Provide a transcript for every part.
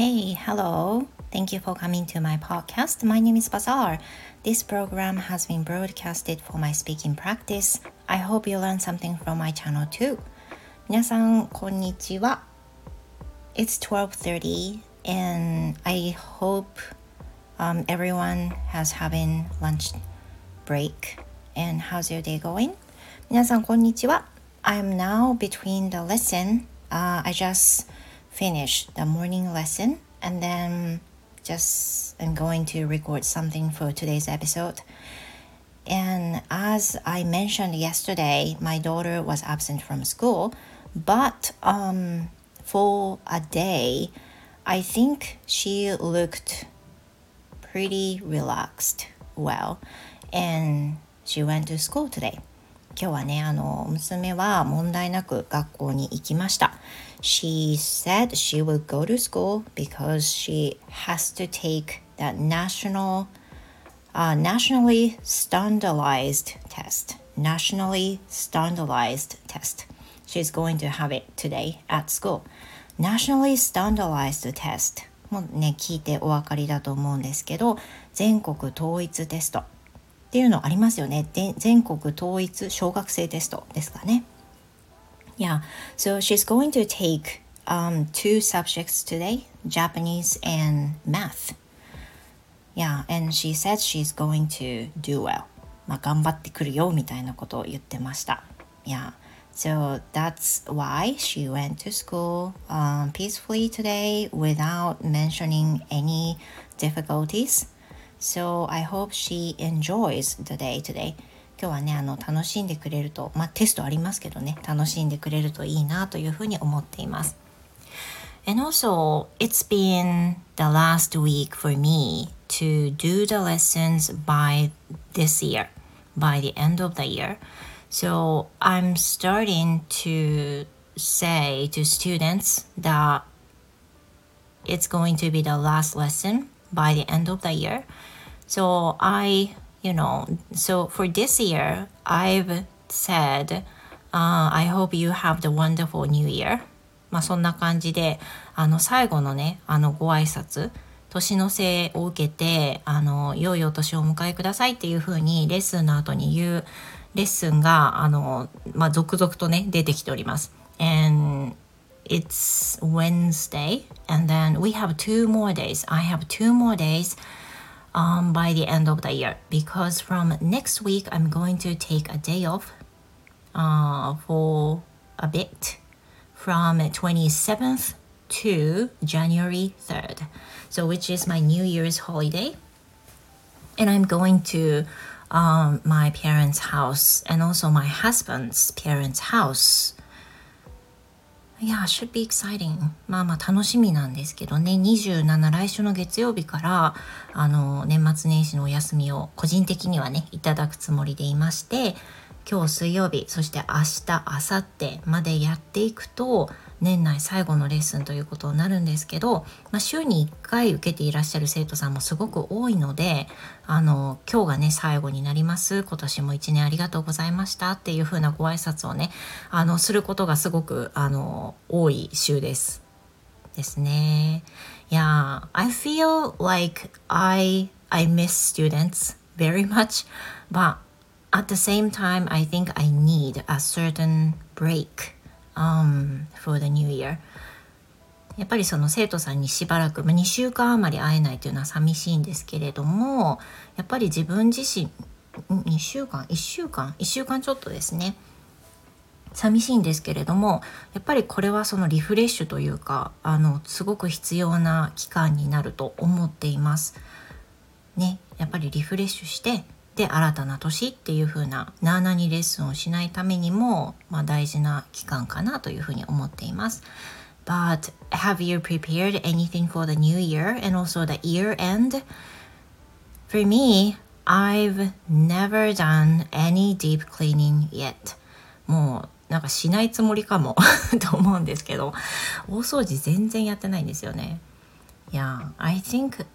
Hey, hello. Thank you for coming to my podcast. My name is Bazaar. This program has been broadcasted for my speaking practice. I hope you learn something from my channel too. 皆さん、こんにちは。It's 12:30 and I hope um, everyone has having lunch break. And how's your day going? 皆さん、こんにちは。I'm now between the lesson. Uh, I just finish the morning lesson and then just I'm going to record something for today's episode. And as I mentioned yesterday, my daughter was absent from school, but um, for a day, I think she looked pretty relaxed well, and she went to school today. 今日はね、あの、娘は問題なく学校に行きました。She said she would go to school because she has to take that national, uh, nationally standardized test. Nationally standardized test. She's going to have it today at school. Nationally standardized test もね、聞いてお分かりだと思うんですけど、全国統一テスト。っていうのありますよね。で全国統一小学生テストですかね。Yeah, so she's going to take um, two subjects today Japanese and math. Yeah, and she said she's going to do well. まあ、頑張ってくるよみたいなことを言ってました。Yeah, so that's why she went to school um, peacefully today without mentioning any difficulties. So I hope she enjoys the day today. 今日はね、あの、楽しんでくれると、まあ、テストありますけどね、楽しんでくれるといいなというふうに思っています。And also, it's been the last week for me to do the lessons by this year, by the end of the year. So I'm starting to say to students that it's going to be the last lesson by the end of the year. So I, you know, so for this year, I've said, uh, I hope you have the wonderful new year. まあそんな感じで、あの最後のね、あのご挨拶、年の瀬を受けて、あの、良いお年をお迎えくださいっていうふうにレッスンの後に言うレッスンが、あの、まあ続々とね、出てきております。And it's Wednesday and then we have two more days. I have two more days um, by the end of the year because from next week I'm going to take a day off uh, for a bit from 27th to January 3rd. So, which is my New Year's holiday. And I'm going to um, my parents' house and also my husband's parents' house いや、should be exciting. まあまあ楽しみなんですけどね、27来週の月曜日から、あの、年末年始のお休みを個人的にはね、いただくつもりでいまして、今日水曜日、そして明日、明後日までやっていくと、年内最後のレッスンということになるんですけど、まあ、週に1回受けていらっしゃる生徒さんもすごく多いのであの今日がね最後になります今年も1年ありがとうございましたっていう風なご挨拶をねあのすることがすごくあの多い週です。ですね。Yeah, I feel like I I miss students very much, but at the same time, I think I need a certain break um, for the new year やっぱりその生徒さんにしばらく、まあ、2週間余り会えないというのは寂しいんですけれどもやっぱり自分自身2週間1週間1週間ちょっとですね寂しいんですけれどもやっぱりこれはそのリフレッシュというかあのすごく必要な期間になると思っています。ね、やっぱりリフレッシュしてで新たな年っていう風ななあなにレッスンをしないためにも、まあ、大事な期間かなというふうに思っています。But have you prepared anything for the new year and also the year end? For me, I've never done any deep cleaning yet. もうなんかしないつもりかもと思うんですけど大掃除全然やってないんですよね。Yeah, I think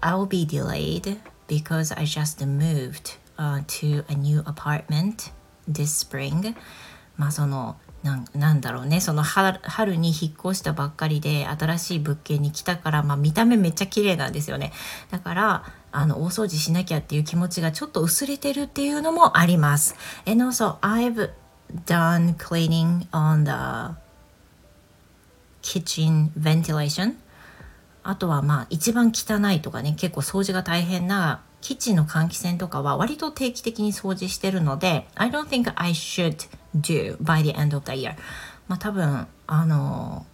I'll be delayed because I just moved、uh, to a new apartment this spring. まあそのなんなんだろうね。その春に引っ越したばっかりで新しい物件に来たから、まあ、見た目めっちゃ綺麗なんですよね。だからあの大掃除しなきゃっていう気持ちがちょっと薄れてるっていうのもあります。And also I've done cleaning on the kitchen ventilation. あとはまあ一番汚いとかね結構掃除が大変なキッチンの換気扇とかは割と定期的に掃除してるので I don't think I should do by the end of the year まあ多分あの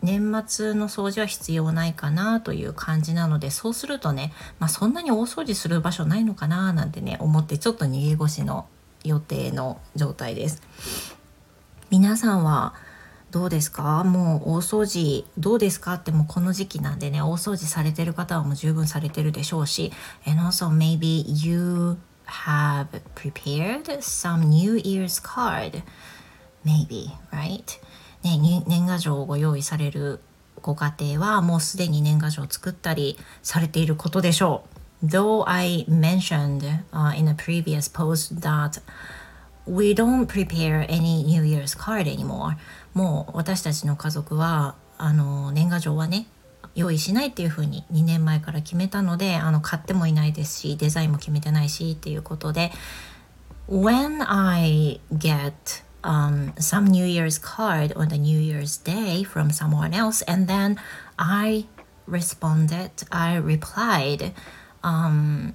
年末の掃除は必要ないかなという感じなのでそうするとね、まあ、そんなに大掃除する場所ないのかななんてね思ってちょっと逃げ腰の予定の状態です。皆さんはどうですかもう大掃除どうですかってもうこの時期なんでね大掃除されてる方はもう十分されてるでしょうし and also maybe you have prepared some New Year's card maybe right ね年賀状をご用意されるご家庭はもうすでに年賀状を作ったりされていることでしょう Though I mentioned、uh, in a previous post that we don't prepare any New Year's card anymore もう私たちの家族はあの年賀状はね用意しないっていうふうに2年前から決めたのであの買ってもいないですしデザインも決めてないしっていうことで When I get um, some New Year's card on the New Year's Day from someone else and then I responded I replied um,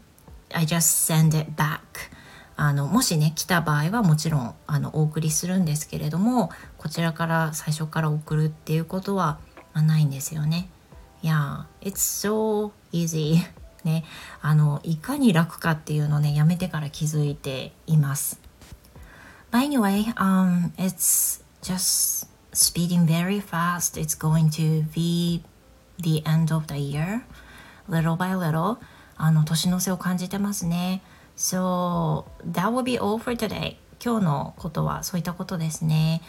I just send it back あのもしね来た場合はもちろんあのお送りするんですけれどもこちらから最初から送るっていうことは、まあ、ないんですよね。いや、it's so easy ね、あのいかに楽かっていうのねやめてから気づいています。But anyway, um, it's just speeding very fast. It's going to be the end of the year, little by little. あの年の瀬を感じてますね。So that will be all for today. 今日のことはそういったことですね。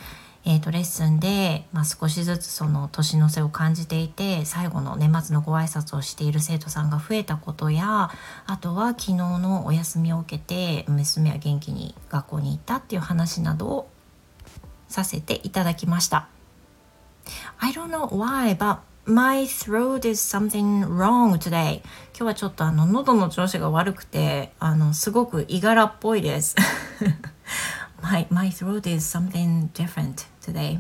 えーと、レッスンで、まあ、少しずつその年の瀬を感じていて最後の年末のご挨拶をしている生徒さんが増えたことやあとは昨日のお休みを受けて娘は元気に学校に行ったっていう話などをさせていただきました。I don't know why, but My throat is something wrong today. 今日はちょっとあの喉の調子が悪くてあのすごくいがらっぽいです。my, my throat is something different today.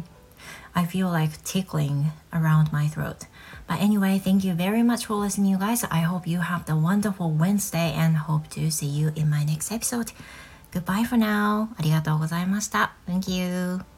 I feel like tickling around my throat. But anyway, thank you very much for listening, you guys. I hope you have the wonderful Wednesday and hope to see you in my next episode. Goodbye for now. ありがとうございました。Thank you.